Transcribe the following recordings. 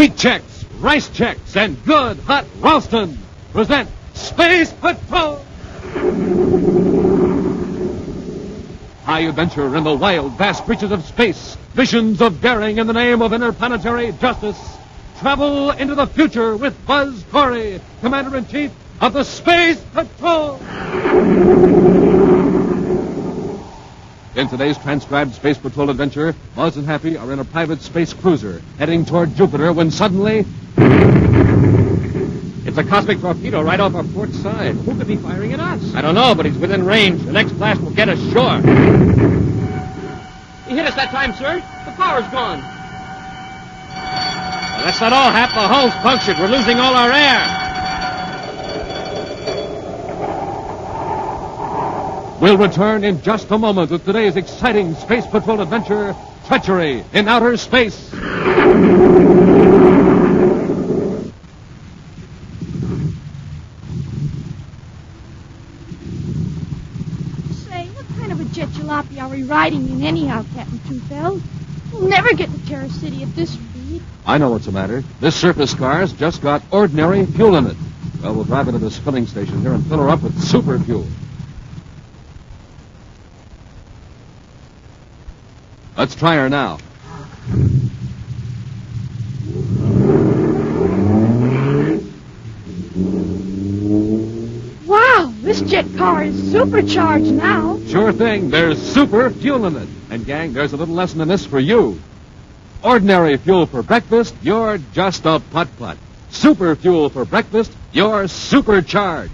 Wheat Chex, Rice Chex, and good hot Ralston present Space Patrol. High adventure in the wild, vast reaches of space. Visions of daring in the name of interplanetary justice. Travel into the future with Buzz Corey, Commander in Chief of the Space Patrol. In today's transcribed Space Patrol adventure, Buzz and Happy are in a private space cruiser heading toward Jupiter when suddenly. It's a cosmic torpedo right off our port side. Who could be firing at us? I don't know, but he's within range. The next blast will get us shore. He hit us that time, sir. The power's gone. Well, that's not all, Hap. The hull's punctured. We're losing all our air. We'll return in just a moment with today's exciting Space Patrol adventure, Treachery in Outer Space. Say, what kind of a jet jalopy are we riding in anyhow, Captain Two We'll never get to Terra City at this speed. I know what's the matter. This surface car's just got ordinary fuel in it. Well, we'll drive it to this filling station here and fill her up with super fuel. Let's try her now. Wow, this jet car is supercharged now. Sure thing. There's super fuel in it. And, gang, there's a little lesson in this for you. Ordinary fuel for breakfast, you're just a putt-putt. Super fuel for breakfast, you're supercharged.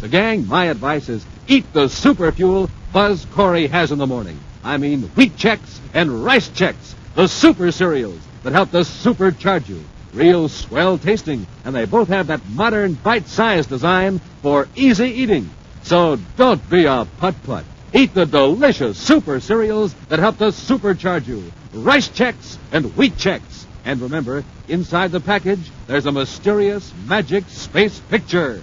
So, gang, my advice is eat the super fuel Buzz Corey has in the morning. I mean Wheat Chex and Rice Chex, the super cereals that help to supercharge you. Real swell tasting, and they both have that modern bite-sized design for easy eating. So don't be a putt-putt. Eat the delicious super cereals that help to supercharge you. Rice Chex and Wheat Chex. And remember, inside the package, there's a mysterious magic space picture.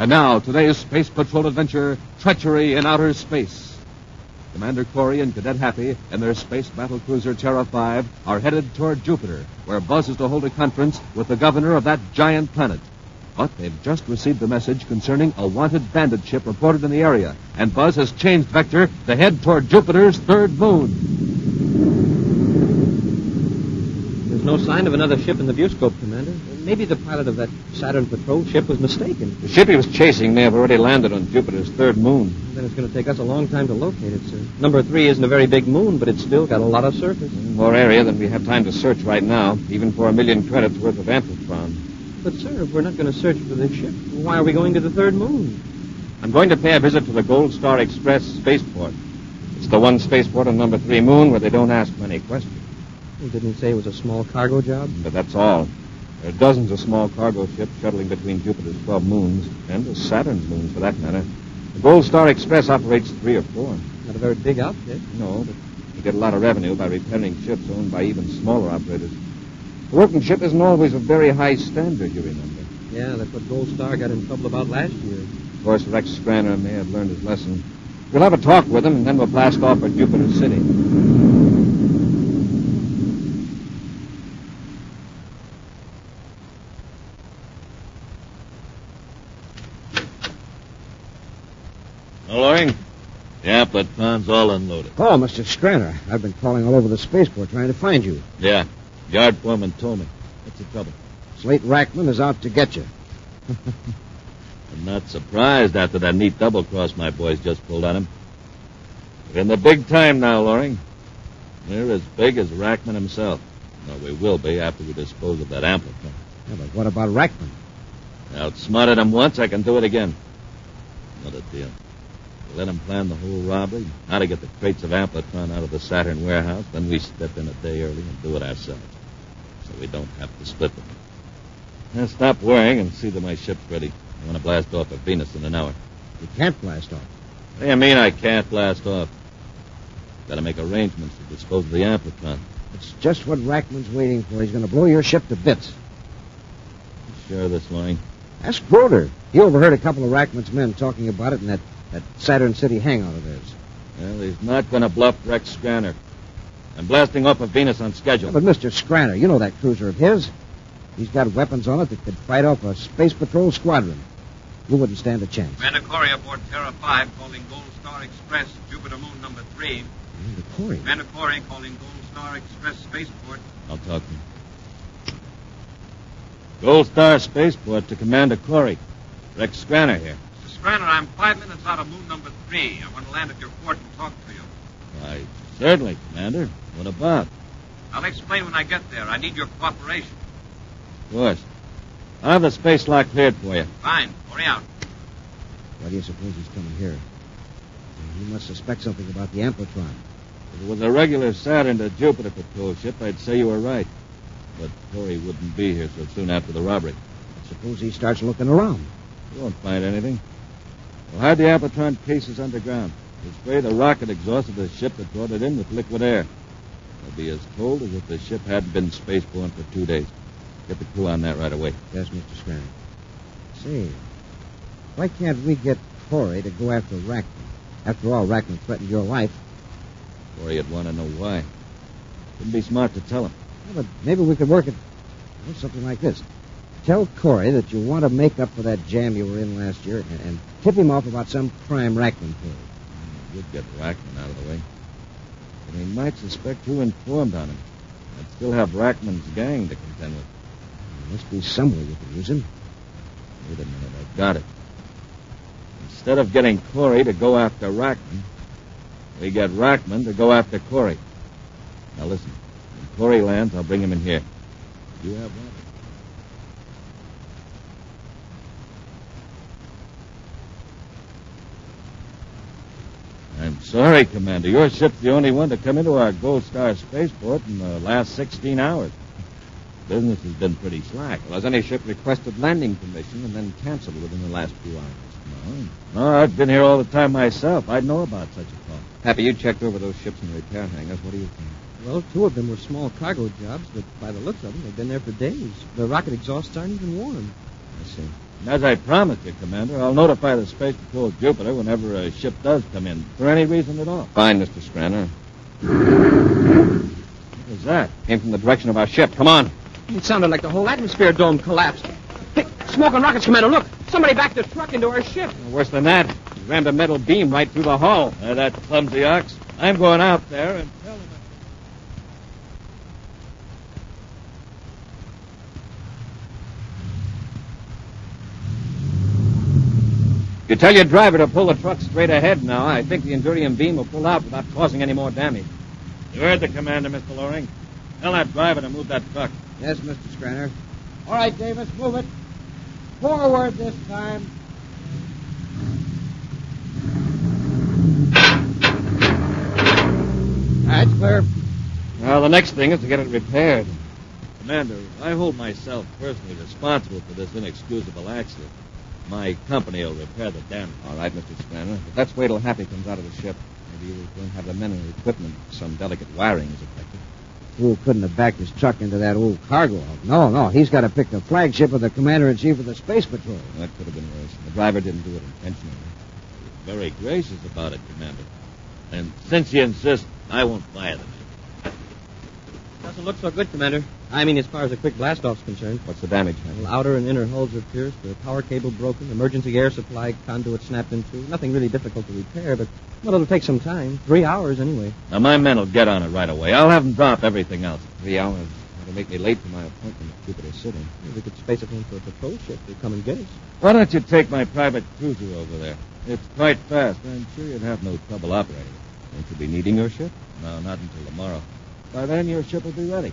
And now, today's Space Patrol adventure, Treachery in Outer Space. Commander Corey and Cadet Happy and their space battle cruiser Terra 5 are headed toward Jupiter, where Buzz is to hold a conference with the governor of that giant planet. But they've just received a message concerning a wanted bandit ship reported in the area, and Buzz has changed vector to head toward Jupiter's third moon. There's no sign of another ship in the viewscope, Commander. Maybe the pilot of that Saturn patrol ship was mistaken. The ship he was chasing may have already landed on Jupiter's third moon. Then it's going to take us a long time to locate it, sir. Number three isn't a very big moon, but it's still got a lot of surface. Mm, more area than we have time to search right now, even for a million credits worth of amplitron. But, sir, if we're not going to search for this ship, why are we going to the third moon? I'm going to pay a visit to the Gold Star Express spaceport. It's the one spaceport on number three moon where they don't ask many questions. He didn't say it was a small cargo job. But that's all. There are dozens of small cargo ships shuttling between Jupiter's 12 moons, and the Saturn's moons, for that matter. The Gold Star Express operates three or four. Not a very big outfit. No, but you get a lot of revenue by repairing ships owned by even smaller operators. The working ship isn't always of very high standard, you remember. Yeah, that's what Gold Star got in trouble about last year. Of course, Rex Scranner may have learned his lesson. We'll have a talk with him, and then we'll blast off for Jupiter City. Well, Loring? Amplitron's all unloaded. Oh, Mr. Scranner, I've been crawling all over the spaceport trying to find you. Yeah. Yard foreman told me. What's the trouble? Slate Rackman is out to get you. I'm not surprised after that neat double cross my boys just pulled on him. We're in the big time now, Loring. We're as big as Rackman himself. Well, we will be after we dispose of that amplifier. Yeah, but what about Rackman? I outsmarted him once, I can do it again. Not a deal. We let him plan the whole robbery, how to get the crates of amplitron out of the Saturn warehouse, then we step in a day early and do it ourselves. So we don't have to split them. Now stop worrying and see that my ship's ready. I want to blast off at Venus in an hour. You can't blast off. What do you mean I can't blast off? Got to make arrangements to dispose of the amplitron. It's just what Rackman's waiting for. He's going to blow your ship to bits. You sure of this, Loring? Ask Broder. He overheard a couple of Rackman's men talking about it in that, that Saturn City hangout of theirs. Well, he's not going to bluff Rex Scranner. I'm blasting off of Venus on schedule. But, Mr. Scranner, you know that cruiser of his. He's got weapons on it that could fight off a Space Patrol squadron. You wouldn't stand a chance. Commander Corey aboard Terra 5 calling Gold Star Express, Jupiter Moon number 3. Commander Corey. Commander Corey calling Gold Star Express Spaceport. I'll talk to him. Gold Star Spaceport to Commander Corey. Rex Scranner here. Mr. Scranner, I'm five minutes out of Moon number 3. I want to land at your port and talk to you. Why, certainly, Commander. What about? I'll explain when I get there. I need your cooperation. Of course. I'll have the space lock cleared for you. Fine. Corey out. Why do you suppose he's coming here? He must suspect something about the Amplitron. If it was a regular Saturn to Jupiter patrol ship, I'd say you were right. But Corey wouldn't be here so soon after the robbery. Suppose he starts looking around. You won't find anything. We'll hide the Amplitron cases underground. We'll spray the rocket exhaust of the ship that brought it in with liquid air. It'll be as cold as if the ship hadn't been spaceborne for two days. Get the crew on that right away. Yes, Mr. Scranton. Say, why can't we get Corey to go after Rackman? After all, Rackman threatened your life. Corey would want to know why. Wouldn't be smart to tell him. Yeah, but maybe we could work it well, something like this. Tell Corey that you want to make up for that jam you were in last year and, and tip him off about some crime Rackman pulled. Mm, you'd get Rackman out of the way. But he might suspect who informed on him. I'd still have Rackman's gang to contend with. There must be some way you can use him. Wait a minute, I've got it. Instead of getting Corey to go after Rackman, we get Rackman to go after Corey. Now listen, when Corey lands, I'll bring him in here. You have Rackman. I'm sorry, Commander. Your ship's the only one to come into our Gold Star spaceport in the last 16 hours. Business has been pretty slack. Well, has any ship requested landing permission and then canceled within the last few hours? No, no, I've been here all the time myself. I'd know about such a call. Happy, you checked over those ships in the repair hangars. What do you think? Well, two of them were small cargo jobs, but by the looks of them, they've been there for days. The rocket exhausts aren't even warm. I see. And as I promised you, Commander, I'll notify the Space Patrol Jupiter whenever a ship does come in, for any reason at all. Fine, Mr. Scranner. What was that? Came from the direction of our ship. Come on. It sounded like the whole atmosphere dome collapsed. Hey, smoke and rockets, Commander, look! Somebody backed a truck into our ship. Worse than that, he rammed a metal beam right through the hull. Uh, that clumsy ox. I'm going out there and You tell your driver to pull the truck straight ahead now. I think the Endurium beam will pull out without causing any more damage. You heard the commander, Mr. Loring. Tell that driver to move that truck. Yes, Mr. Scranner. All right, Davis, move it. Forward this time. That's clear. Well, the next thing is to get it repaired. Commander, I hold myself personally responsible for this inexcusable accident. My company will repair the damage. All right, Mr. Scranner. But let's wait till Happy comes out of the ship. Maybe we won't have the men and equipment. Some delicate wiring is affected. Fool couldn't have backed his truck into that old cargo hulk. No, no, he's got to pick the flagship of the commander-in-chief of the Space Patrol. That could have been worse. The driver didn't do it intentionally. Very gracious about it, Commander. And since you insist, I won't fire the man. Doesn't look so good, Commander. I mean, as far as a quick blast-off's concerned. What's the damage, Well, outer and inner hulls are pierced, the power cable broken, emergency air supply conduit snapped in two. Nothing really difficult to repair, but well, it'll take some time. Three hours anyway. Now, my men will get on it right away. I'll have them drop everything else. Three hours. That'll make me late for my appointment at Jupiter City. Maybe we could space it in for a patrol ship to come and get us. Why don't you take my private cruiser over there? It's quite fast. I'm sure you'd have no trouble operating it. Won't you be needing your ship? No, not until tomorrow. By then, your ship will be ready.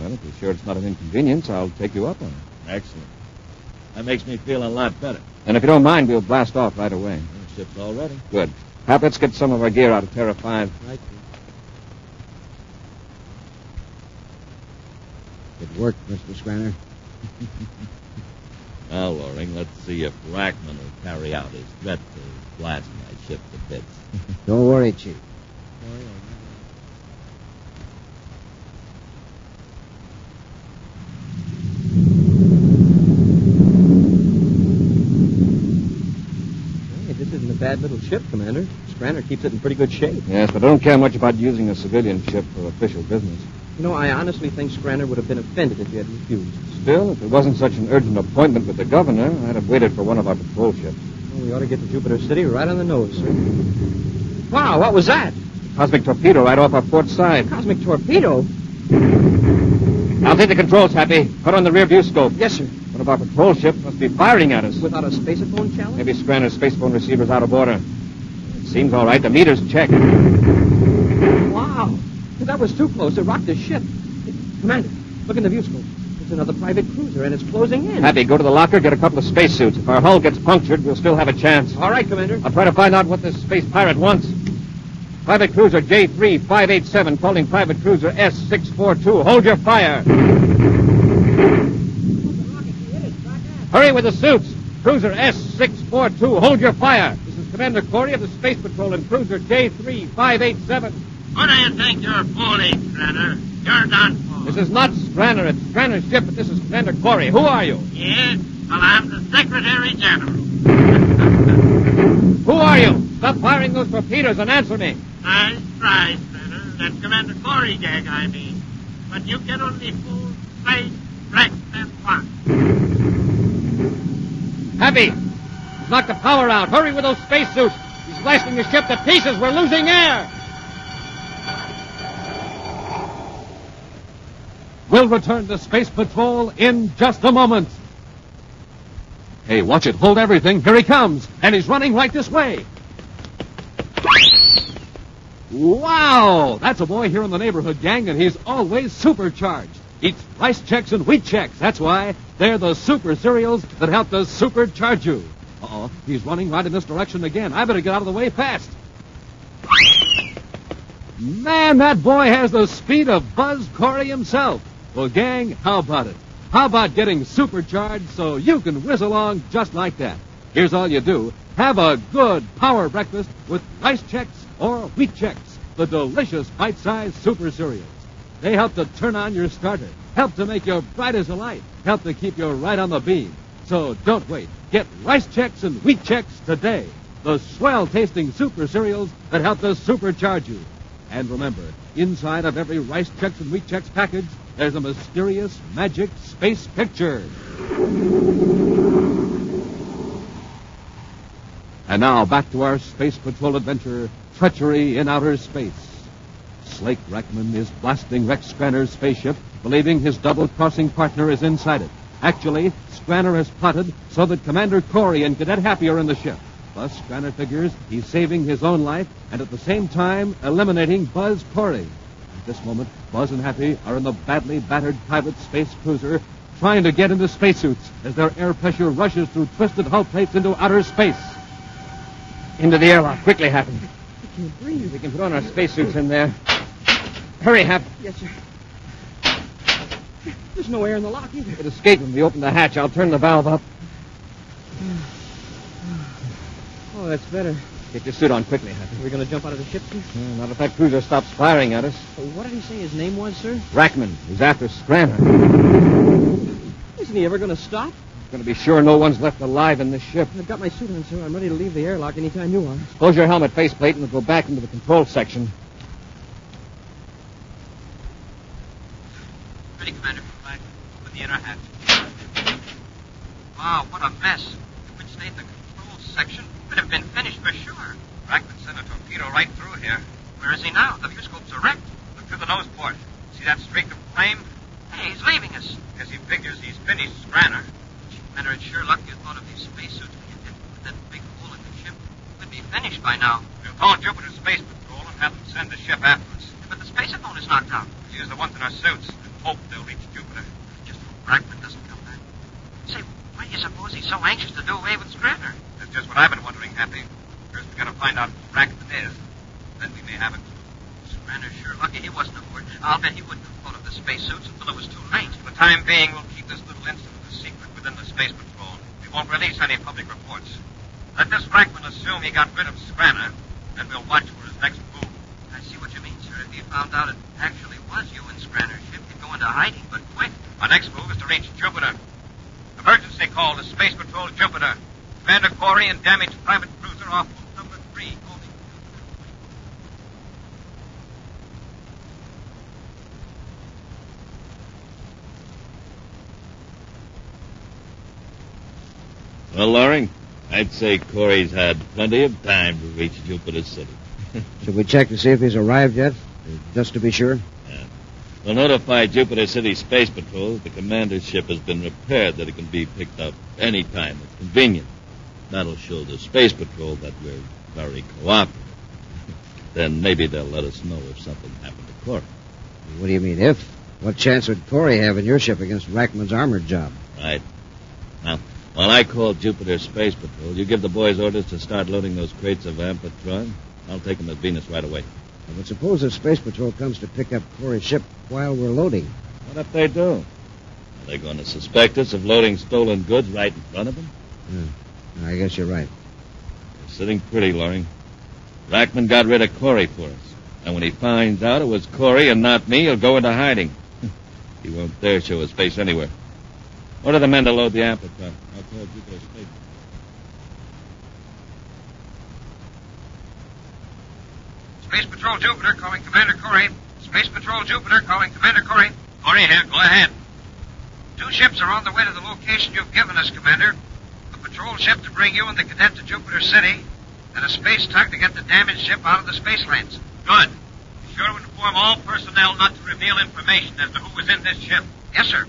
Well, if you're sure it's not an inconvenience, I'll take you up on it. Excellent. That makes me feel a lot better. And if you don't mind, we'll blast off right away. The ship's all ready. Good. Hap, let's get some of our gear out of Terra 5. Right. It worked, Mr. Scranner. Now, Loring, let's see if Rackman will carry out his threat to blast my ship to bits. Don't worry, Chief. This isn't a bad bad little ship, Commander. Scranner keeps it in pretty good shape. Yes, but I don't care much about using a civilian ship for official business. You know, I honestly think Scranner would have been offended if you had refused. Still, if it wasn't such an urgent appointment with the governor, I'd have waited for one of our patrol ships. Well, we ought to get to Jupiter City right on the nose, sir. Wow, what was that? Cosmic torpedo right off our port side. Cosmic torpedo? I'll take the controls, Happy. Put on the rear view scope. Yes, sir. Of our patrol ship must be firing at us. Without a spaceophone challenge? Maybe Scranner's space phone receiver's out of order. It seems all right. The meter's checked. Wow. That was too close. It rocked the ship. Commander, look in the view scope. It's another private cruiser, and it's closing in. Happy, go to the locker, get a couple of spacesuits. If our hull gets punctured, we'll still have a chance. All right, Commander. I'll try to find out what this space pirate wants. Private cruiser J3587 calling private cruiser S642. Hold your fire. Hurry with the suits. Cruiser S642, hold your fire. This is Commander Corey of the Space Patrol and cruiser J3587. What do you think you're fooling, Scranner? You're done for. This is not Scranner. It's Scranner's ship, but this is Commander Corey. Who are you? Yes? Well, I'm the Secretary General. Who are you? Stop firing those torpedoes and answer me. Nice try, Scranner. That's Commander Corey gag, I mean. But you can only fool space, breakfast, once. Happy. He's knocked the power out. Hurry with those spacesuits. He's blasting the ship to pieces. We're losing air. We'll return to Space Patrol in just a moment. Hey, watch it. Hold everything. Here he comes. And he's running right this way. Wow! That's a boy here in the neighborhood, gang, and he's always supercharged. Eats Rice Chex and Wheat Chex. That's why they're the super cereals that help to supercharge you. Uh-oh, he's running right in this direction again. I better get out of the way fast. Man, that boy has the speed of Buzz Corey himself. Well, gang, how about it? How about getting supercharged so you can whiz along just like that? Here's all you do. Have a good power breakfast with Rice Chex or Wheat Chex, the delicious bite-sized super cereals. They help to turn on your starter, help to make you bright as a light, help to keep you right on the beam. So don't wait. Get Rice Chex and Wheat Chex today. The swell tasting super cereals that help to supercharge you. And remember, inside of every Rice Chex and Wheat Chex package, there's a mysterious magic space picture. And now back to our Space Patrol adventure, Treachery in Outer Space. Slake Rackman is blasting Rex Scranner's spaceship, believing his double-crossing partner is inside it. Actually, Scranner has plotted so that Commander Corey and Cadet Happy are in the ship. Thus, Scranner figures he's saving his own life and at the same time eliminating Buzz Corey. At this moment, Buzz and Happy are in the badly battered private space cruiser trying to get into spacesuits as their air pressure rushes through twisted hull plates into outer space. Into the airlock. Quickly, Happy. I can't breathe. We can put on our spacesuits in there. Hurry, Hap. Yes, sir. There's no air in the lock either. It escaped when we open the hatch. I'll turn the valve up. Oh, that's better. Get your suit on quickly, Happy. Are we going to jump out of the ship, sir? Uh, not if that cruiser stops firing at us. What did he say his name was, sir? Rackman, He's after Scranner. Isn't he ever going to stop? Going to be sure no one's left alive in this ship. I've got my suit on, sir. I'm ready to leave the airlock anytime you are. Close your helmet faceplate and we'll go back into the control section. Ready, Commander. Back. Open the inner hatch. Wow, what a mess. If we'd stayed in the control section, we'd have been finished for sure. Rackman sent a torpedo right through here. Where is he now? The view scope's erect. Look through the nose port. See that streak of flame? Hey, he's leaving us. Guess he figures he's finished Scranner. Gee, Commander, it's sure lucky you thought of these spacesuits when you did with that big hole in the ship. We'd be finished by now. We'll call Jupiter Space Patrol and have them send the ship after us. but the spaceophone is knocked out. We'll use the ones in our suits and hope they'll reach Jupiter. Just hope Rackman doesn't come back. Say, why do you suppose he's so anxious to do away with Scranner? That's just what I've been wondering, Happy. First, we gotta find out who Rackman is. Then we may have a clue. Scranner's sure lucky he wasn't aboard. I'll bet he wouldn't have thought of the spacesuits until it was too late. For the time being, we'll keep this little incident a secret within the Space Patrol. We won't release any public reports. Let this Rackman assume he got rid of Scranner, then we'll watch for his next move. I see what you mean, sir. If he found out it actually was you and Scranner's ship, he'd go into hiding, but quick. Our next move is to reach Jupiter. Emergency call to Space Patrol Jupiter. Commander Corey and damaged private cruiser off number Well, Loring, I'd say Corey's had plenty of time to reach Jupiter City. Should we check to see if he's arrived yet? Just to be sure? We'll notify Jupiter City Space Patrol that the commander's ship has been repaired, that it can be picked up any time it's convenient. That'll show the Space Patrol that we're very cooperative. then maybe they'll let us know if something happened to Corey. What do you mean, if? What chance would Corey have in your ship against Rackman's armored job? Right. Now, while I call Jupiter Space Patrol, you give the boys orders to start loading those crates of Amplitron. I'll take them to Venus right away. But suppose the Space Patrol comes to pick up Corey's ship while we're loading. What if they do? Are they going to suspect us of loading stolen goods right in front of them? Yeah, I guess you're right. You're sitting pretty, Loring. Rackman got rid of Corey for us. And when he finds out it was Corey and not me, he'll go into hiding. he won't dare show his face anywhere. Order the men to load the Amplitron. I'll call Jupiter Space. Space Patrol Jupiter calling Commander Corey. Space Patrol Jupiter calling Commander Corey. Corey here, go ahead. Two ships are on the way to the location you've given us, Commander. A patrol ship to bring you and the cadet to Jupiter City, and a space tug to get the damaged ship out of the space lanes. Good. Be sure to inform all personnel not to reveal information as to who was in this ship. Yes, sir.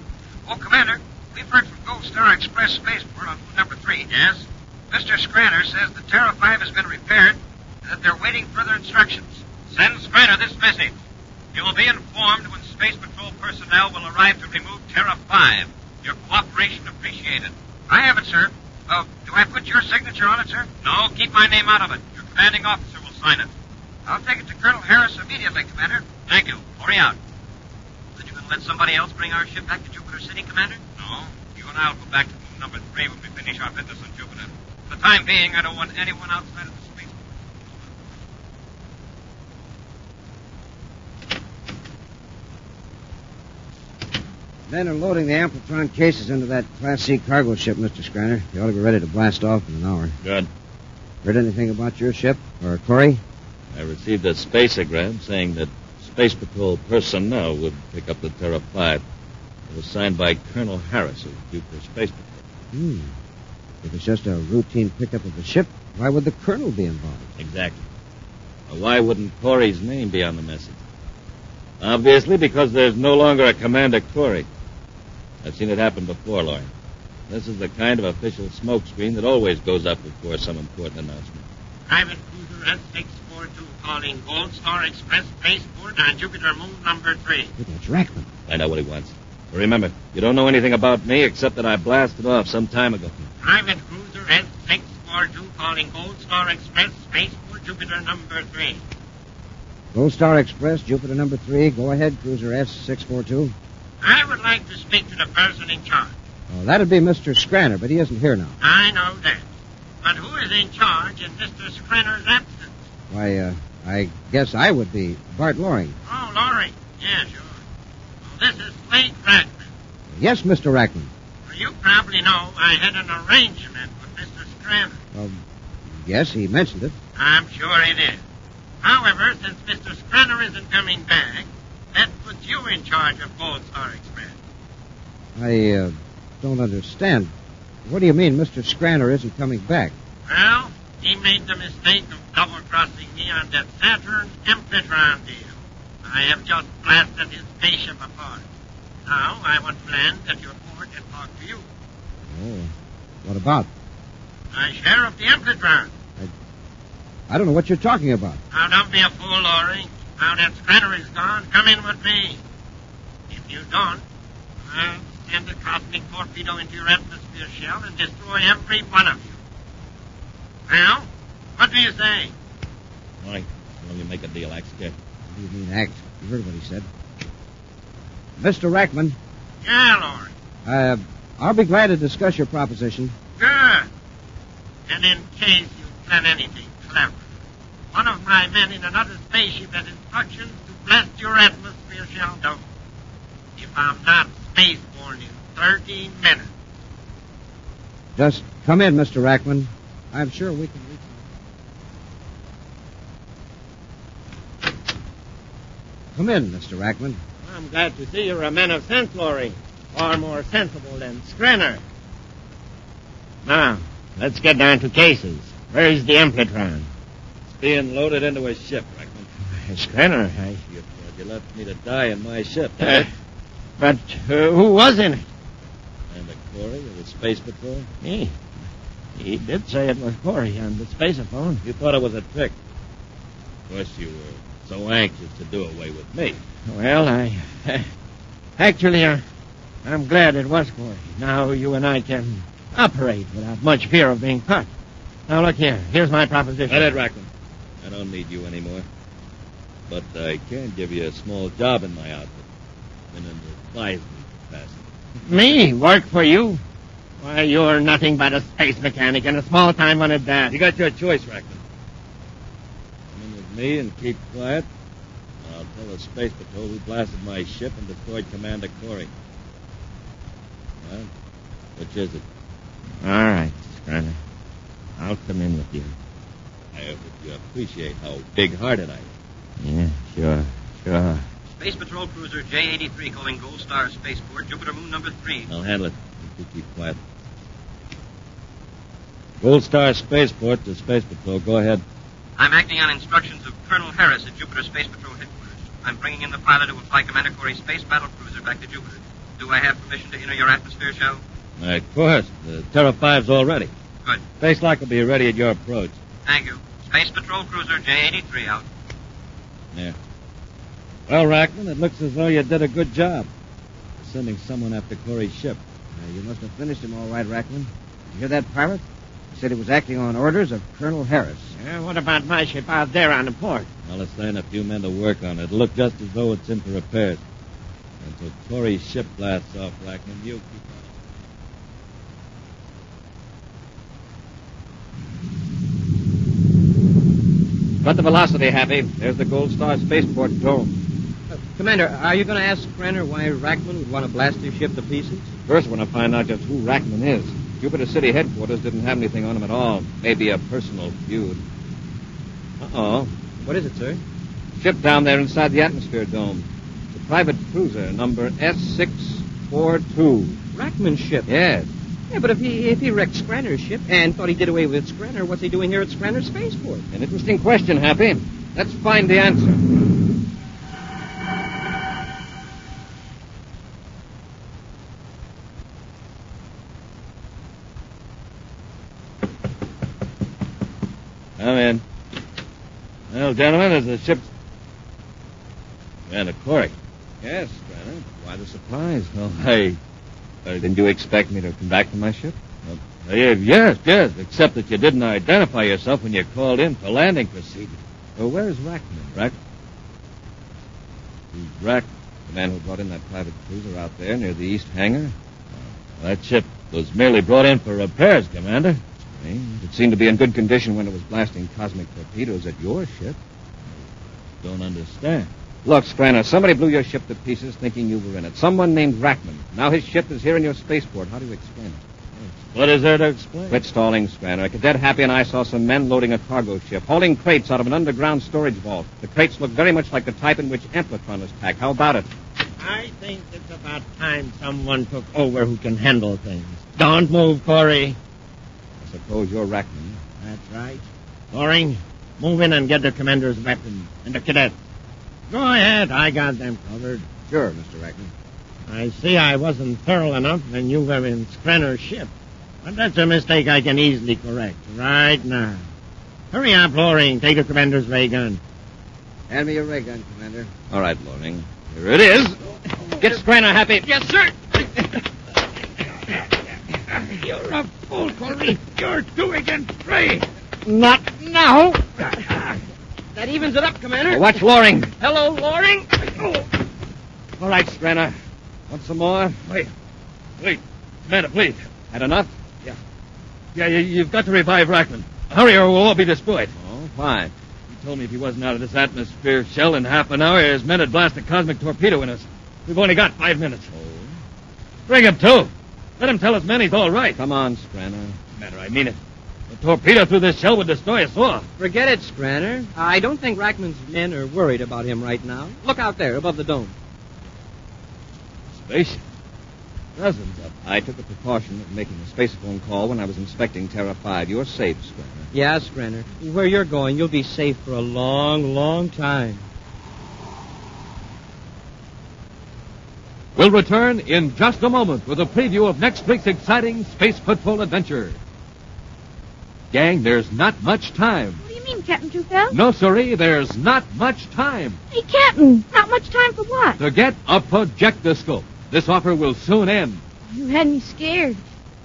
Oh, Commander, we've heard from Gold Star Express Spaceport on number three. Yes? Mr. Scranner says the Terra 5 has been repaired and that they're waiting further instructions. Send Scranner this message. You will be informed when Space Patrol personnel will arrive to remove Terra 5. Your cooperation appreciated. I have it, sir. Uh, do I put your signature on it, sir? No, keep my name out of it. Your commanding officer will sign it. I'll take it to Colonel Harris immediately, Commander. Thank you. Hurry out. Then you going to let somebody else bring our ship back to Jupiter City, Commander? No. You and I will go back to moon number three when we finish our business on Jupiter. For the time being, I don't want anyone outside of the space. Men are loading the Amplitron cases into that Class C cargo ship, Mr. Scranner. You ought to be ready to blast off in an hour. Good. Heard anything about your ship? Or Corey? I received a spaceogram saying that Space Patrol personnel would pick up the Terra 5. It was signed by Colonel Harris of Jupiter Space Patrol. Hmm. If it's just a routine pickup of the ship, why would the colonel be involved? Exactly. Now, why wouldn't Corey's name be on the message? Obviously, because there's no longer a Commander Corey. I've seen it happen before, Loring. This is the kind of official smokescreen that always goes up before some important announcement. Private cruiser S642 calling Gold Star Express Spaceport on Jupiter Moon number three. Look, that's Rackman. Find out what he wants. But remember, you don't know anything about me except that I blasted off some time ago. Private cruiser S642 calling Gold Star Express Spaceport Jupiter number three. Gold Star Express, Jupiter number three. Go ahead, cruiser S642. I would like to speak to the person in charge. Oh, that'd be Mr. Scranner, but he isn't here now. I know that. But who is in charge in Mr. Scranner's absence? Why, uh, I guess I would be Bart Loring. Oh, Loring. Yeah, sure. This is Slade Rackman. Yes, Mr. Rackman. Well, you probably know I had an arrangement with Mr. Scranner. Well, yes, he mentioned it. I'm sure he did. However, since Mr. Scranner isn't coming back, that puts you in charge of Gold Star Express. I, uh, don't understand. What do you mean Mr. Scranner isn't coming back? Well, he made the mistake of double-crossing me on that Saturn Amplitron deal. I have just blasted his spaceship apart. Now I want to land at your port and talk to you. Oh, what about? My share of the Amplitron. I don't know what you're talking about. Now don't be a fool, Laurie. Now that Scranner is gone, come in with me. If you don't, I'll send a cosmic torpedo into your atmosphere shell and destroy every one of you. Well, what do you say? All right. Well, you make a deal, act scared. What do you mean act? You heard what he said. Mr. Rackman, Yeah, Laurie. uh, I'll be glad to discuss your proposition. Good. And in case you plan anything clever, one of my men in another spaceship has instructions to blast your atmosphere shell down. If I'm not spaceborne in 13 minutes. Just come in, Mr. Rackman. I'm sure we can reach him. Come in, Mr. Rackman. I'm glad to see you're a man of sense, Laurie. Far more sensible than Scranner. Now, let's get down to cases. Where's the Amplitron? It's being loaded into a ship, Rackman. Scranner, I... You thought you left me to die in my ship, Uh, eh? but uh, who was in it? And the Corey of the Space Patrol? He. He did say it was Corey on the spaceophone. You thought it was a trick. Of course, you were so anxious to do away with me. Well, I... actually, uh, I'm glad it was Corey. Now you and I can operate without much fear of being caught. Now, look here. Here's my proposition. Let it, Rackman. I don't need you anymore. But I can give you a small job in my outfit. In an advisory capacity. Me? Work for you? Why, you're nothing but a space mechanic and a small-time at that. You got your choice, Rackman. Come in with me and keep quiet. and I'll tell the Space Patrol who blasted my ship and destroyed Commander Corey. Well, which is it? All right, Scranner. I'll come in with you. I uh, hope you appreciate how big-hearted I am. Yeah, sure, sure. Space Patrol Cruiser J-83 calling Gold Star Spaceport, Jupiter Moon number three. I'll handle it. You keep quiet. Gold Star Spaceport to Space Patrol. Go ahead. I'm acting on instructions of Colonel Harris at Jupiter Space Patrol headquarters. I'm bringing in the pilot who will fly Commander Corey's space battle cruiser back to Jupiter. Do I have permission to enter your atmosphere shell? Of course. The Terra 5's all ready. Good. Space lock will be ready at your approach. Thank you. Space Patrol Cruiser J-83 out. There. Well, Rackman, it looks as though you did a good job. Sending someone after Corey's ship. Uh, you must have finished him all right, Rackman. You hear that, pirate? He said he was acting on orders of Colonel Harris. Uh, what about my ship out there on the port? Well, let's send a few men to work on it. It'll look just as though it's in for repairs. Until Corey's ship blasts off, Rackman, you keep on. Cut the velocity, Happy. There's the Gold Star Spaceport dome. Uh, Commander, are you going to ask Scranner why Rackman would want to blast his ship to pieces? First, I want to find out just who Rackman is. Jupiter City headquarters didn't have anything on him at all. Maybe a personal feud. Uh-oh. What is it, sir? Ship down there inside the atmosphere dome. A private cruiser, number S642. Rackman's ship. Yes. Yeah, but if he if he wrecked Scranner's ship and thought he did away with Scranner, what's he doing here at Scranner Spaceport? An interesting question, Happy. Let's find the answer. Come in. Well, gentlemen, as the ship's... Commander Corey. Yes, Scranner. Why the surprise? Well, hey. Uh, didn't you expect me to come back to my ship? Uh, yes, yes, except that you didn't identify yourself when you called in for landing procedure. Well, where's Rackman? Rack? Who's Rack? The man who brought in that private cruiser out there near the east hangar? That ship was merely brought in for repairs, Commander. Strange. It seemed to be in good condition when it was blasting cosmic torpedoes at your ship. I Don't understand. Look, Scranner, somebody blew your ship to pieces thinking you were in it. Someone named Rackman. Now his ship is here in your spaceport. How do you explain it? What is there to explain? Quit stalling, Scranner. Cadet Happy and I saw some men loading a cargo ship, hauling crates out of an underground storage vault. The crates look very much like the type in which Amplitron is packed. How about it? I think it's about time someone took over who can handle things. Don't move, Corey. I suppose you're Rackman. That's right. Corey, move in and get the commander's weapon and the cadet. Go ahead. I got them covered. Sure, Mr. Rackman. I see I wasn't thorough enough when you were in Scranner's ship. But that's a mistake I can easily correct right now. Hurry up, Loring. Take the commander's ray gun. Hand me your ray gun, Commander. All right, Loring. Here it is. Get Scranner, Happy. Yes, sir. You're a fool, Corey. You're two against three. Not now. That evens it up, Commander. Watch Loring. Hello, Loring. Oh. All right, Scranner. Want some more? Wait. Wait. Commander, please. Had enough? Yeah, you, you've got to revive Rackman. Hurry or we'll all be destroyed. Oh, fine. He told me if he wasn't out of this atmosphere shell in half an hour, his men would blast a cosmic torpedo in us. We've only got five minutes. Oh. Bring him, too. Let him tell his men he's all right. Come on, Scranner. Commander, I mean it. A torpedo through this shell would destroy us all. Forget it, Scranner. I don't think Rackman's men are worried about him right now. Look out there above the dome. Spaceship. Dozens of them. I took the precaution of making a space phone call when I was inspecting Terra 5. You're safe, Scranner. Yeah, Scranner. Where you're going, you'll be safe for a long, long time. We'll return in just a moment with a preview of next week's exciting Space Patrol adventure. Gang, there's not much time. What do you mean, Captain Tufel? No, sirree, there's not much time Hey, Captain, not much time for what? to get a projectoscope. This offer will soon end. You had me scared.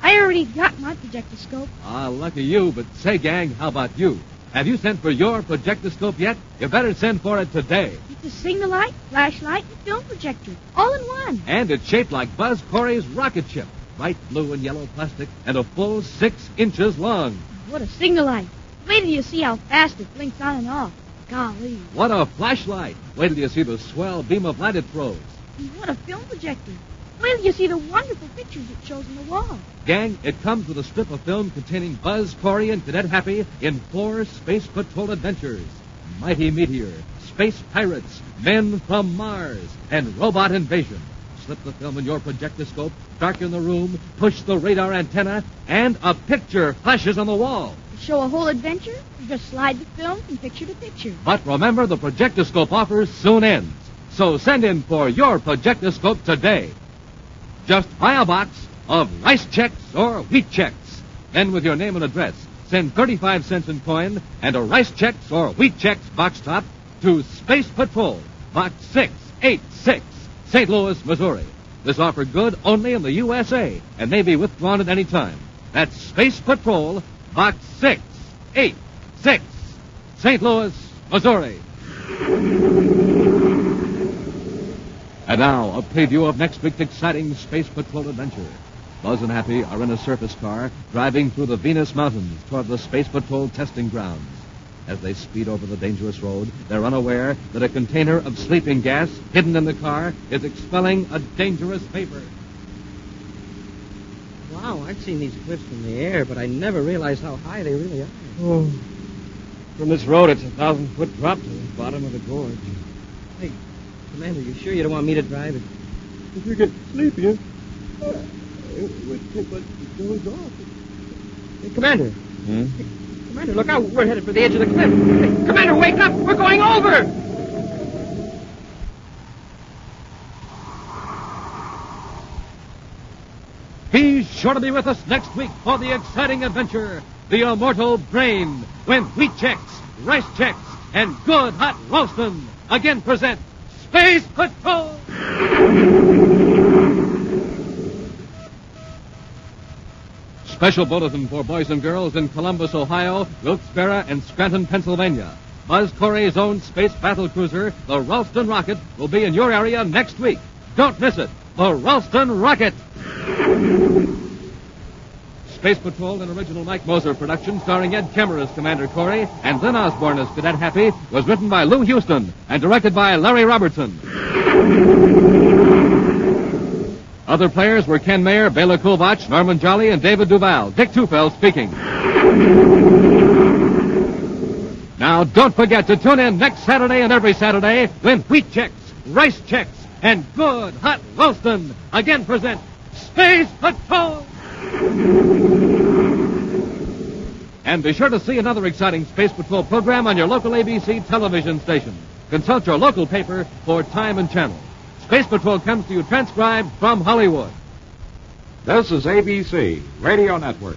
I already got my projectoscope. Ah, lucky you, but say, gang, how about you? Have you sent for your projectoscope yet? You better send for it today. It's a signal light, flashlight, and film projector, all in one. And it's shaped like Buzz Corey's rocket ship. Bright blue and yellow plastic and a full six inches long. What a signal light. Wait till you see how fast it blinks on and off. Golly. What a flashlight. Wait till you see the swell beam of light it throws. And what a film projector. Till you see the wonderful pictures it shows on the wall. Gang, it comes with a strip of film containing Buzz Corey and Cadet Happy in four Space Patrol adventures. Mighty Meteor, Space Pirates, Men from Mars, and Robot Invasion. Slip the film in your projectoscope, darken the room, push the radar antenna, and a picture flashes on the wall. To show a whole adventure, you just slide the film from picture to picture. But remember, the projectoscope offer soon ends. So send in for your projectoscope today. Just buy a box of Rice Chex or Wheat Chex. Then with your name and address, send 35 cents in coin and a Rice Chex or Wheat Chex box top to Space Patrol, Box 686, St. Louis, Missouri. This offer good only in the USA and may be withdrawn at any time. That's Space Patrol, Box 686, St. Louis, Missouri. And now, a preview of next week's exciting Space Patrol adventure. Buzz and Happy are in a surface car driving through the Venus Mountains toward the Space Patrol testing grounds. As they speed over the dangerous road, they're unaware that a container of sleeping gas hidden in the car is expelling a dangerous vapor. Wow, I've seen these cliffs from the air, but I never realized how high they really are. Oh. From this road, it's a thousand foot drop to the bottom of the gorge. Hey, Commander, you sure you don't want me to drive it? If you get sleepy, uh, it would take much to doze off. Hey, Commander, Hmm? Commander, look out. We're headed for the edge of the cliff. Hey, Commander, wake up. We're going over. He's sure to be with us next week for the exciting adventure, The Immortal Brain, when Wheat Chex, Rice Chex, and Good Hot Ralston again present Space Patrol! Special bulletin for boys and girls in Columbus, Ohio, Wilkes-Barre, and Scranton, Pennsylvania. Buzz Corey's own space battle cruiser, the Ralston Rocket, will be in your area next week. Don't miss it. The Ralston Rocket. Space Patrol, an original Mike Moser production starring Ed Kemmer as Commander Corey and Lyn Osborn as Cadet Happy, was written by Lou Huston and directed by Larry Robertson. Other players were Ken Mayer, Bela Kovacs, Norman Jolley, and David Duval. Dick Tufeld speaking. Now, don't forget to tune in next Saturday and every Saturday when Wheat Chex, Rice Chex, and Good Hot Ralston again present Space Patrol! And be sure to see another exciting Space Patrol program on your local ABC television station. Consult your local paper for time and channel. Space Patrol comes to you transcribed from Hollywood. This is ABC Radio Network.